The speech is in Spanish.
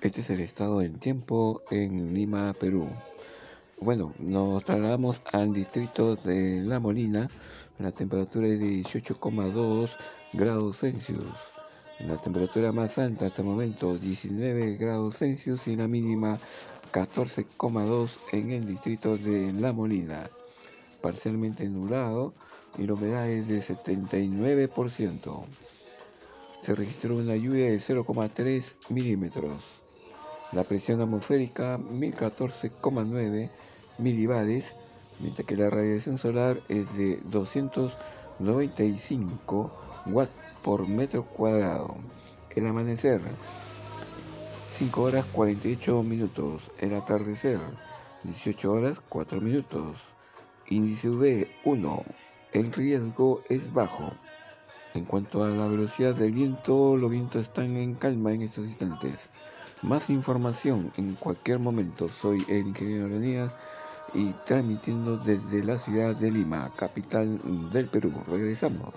Este es el estado del tiempo en Lima, Perú. Bueno, nos trasladamos al distrito de La Molina. La temperatura es de 18,2 grados Celsius. La temperatura más alta hasta el momento 19 grados Celsius y la mínima 14,2 en el distrito de La Molina. Parcialmente nublado y la humedad es de 79%. Se registró una lluvia de 0,3 milímetros. La presión atmosférica 1014,9 milibares, mientras que la radiación solar es de 295 watts por metro cuadrado. El amanecer 5 horas 48 minutos. El atardecer 18 horas 4 minutos. Índice UV 1. El riesgo es bajo. En cuanto a la velocidad del viento, los vientos están en calma en estos instantes. Más información en cualquier momento. Soy el ingeniero Leonidas y transmitiendo desde la ciudad de Lima, capital del Perú. Regresamos.